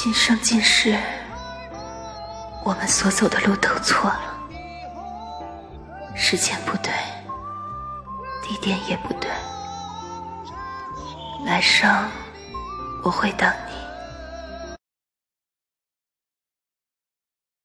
今生今世我们所走的路都错了。时间不对地点也不对。来生我会等你。